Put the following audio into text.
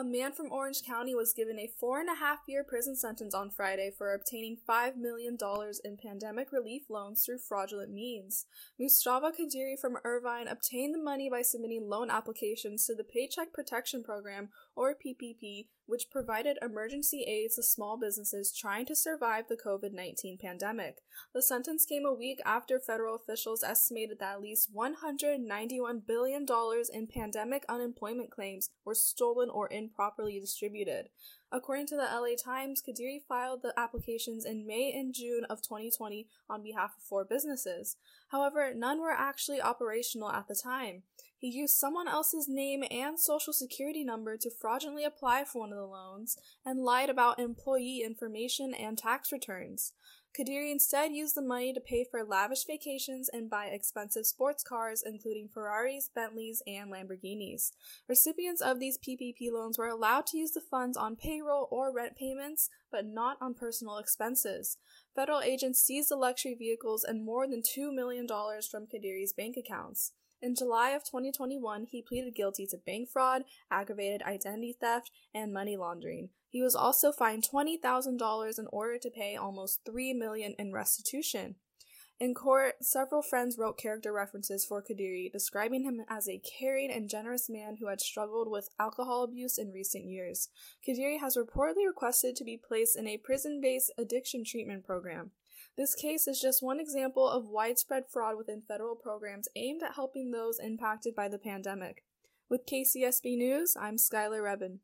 A man from Orange County was given a four and a half year prison sentence on Friday for obtaining $5 million in pandemic relief loans through fraudulent means. Mustafa Qadiri from Irvine obtained the money by submitting loan applications to the Paycheck Protection Program, or PPP, which provided emergency aid to small businesses trying to survive the COVID 19 pandemic. The sentence came a week after federal officials estimated that at least $191 billion in pandemic unemployment claims were stolen or improperly distributed. According to the LA Times, Qadiri filed the applications in May and June of 2020 on behalf of four businesses. However, none were actually operational at the time. He used someone else's name and social security number to fraudulently apply for one of the loans and lied about employee information and tax returns. Qadiri instead used the money to pay for lavish vacations and buy expensive sports cars, including Ferraris, Bentleys, and Lamborghinis. Recipients of these PPP loans were allowed to use the funds on payroll or rent payments, but not on personal expenses. Federal agents seized the luxury vehicles and more than $2 million from Qadiri's bank accounts. In July of 2021, he pleaded guilty to bank fraud, aggravated identity theft, and money laundering. He was also fined $20,000 in order to pay almost 3 million in restitution. In court, several friends wrote character references for Qadiri, describing him as a caring and generous man who had struggled with alcohol abuse in recent years. Qadiri has reportedly requested to be placed in a prison based addiction treatment program. This case is just one example of widespread fraud within federal programs aimed at helping those impacted by the pandemic. With KCSB News, I'm Skylar Rebin.